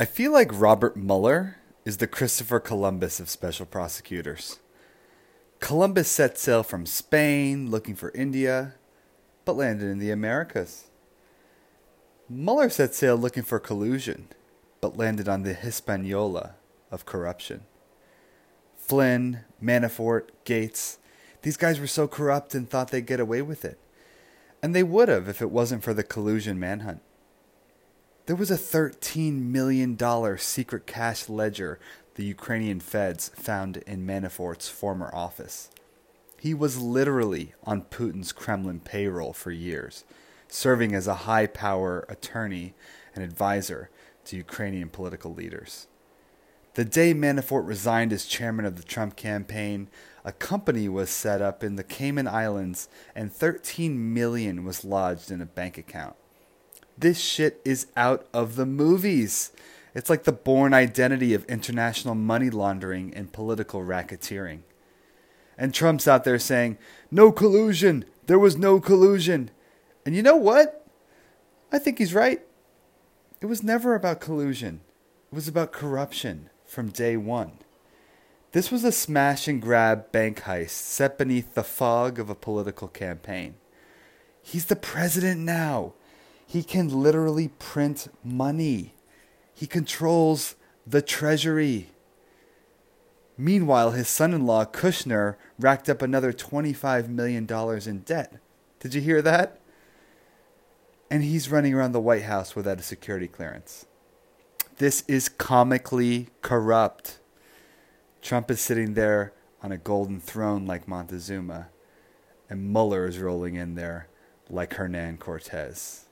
I feel like Robert Mueller is the Christopher Columbus of special prosecutors. Columbus set sail from Spain looking for India, but landed in the Americas. Mueller set sail looking for collusion, but landed on the Hispaniola of corruption. Flynn, Manafort, Gates, these guys were so corrupt and thought they'd get away with it. And they would have if it wasn't for the collusion manhunt. There was a $13 million secret cash ledger the Ukrainian feds found in Manafort's former office. He was literally on Putin's Kremlin payroll for years, serving as a high power attorney and advisor to Ukrainian political leaders. The day Manafort resigned as chairman of the Trump campaign, a company was set up in the Cayman Islands and 13 million was lodged in a bank account. This shit is out of the movies. It's like the Bourne identity of international money laundering and political racketeering. And Trump's out there saying, no collusion. There was no collusion. And you know what? I think he's right. It was never about collusion, it was about corruption from day one. This was a smash and grab bank heist set beneath the fog of a political campaign. He's the president now. He can literally print money. He controls the treasury. Meanwhile, his son in law, Kushner, racked up another $25 million in debt. Did you hear that? And he's running around the White House without a security clearance. This is comically corrupt. Trump is sitting there on a golden throne like Montezuma, and Mueller is rolling in there like Hernan Cortez.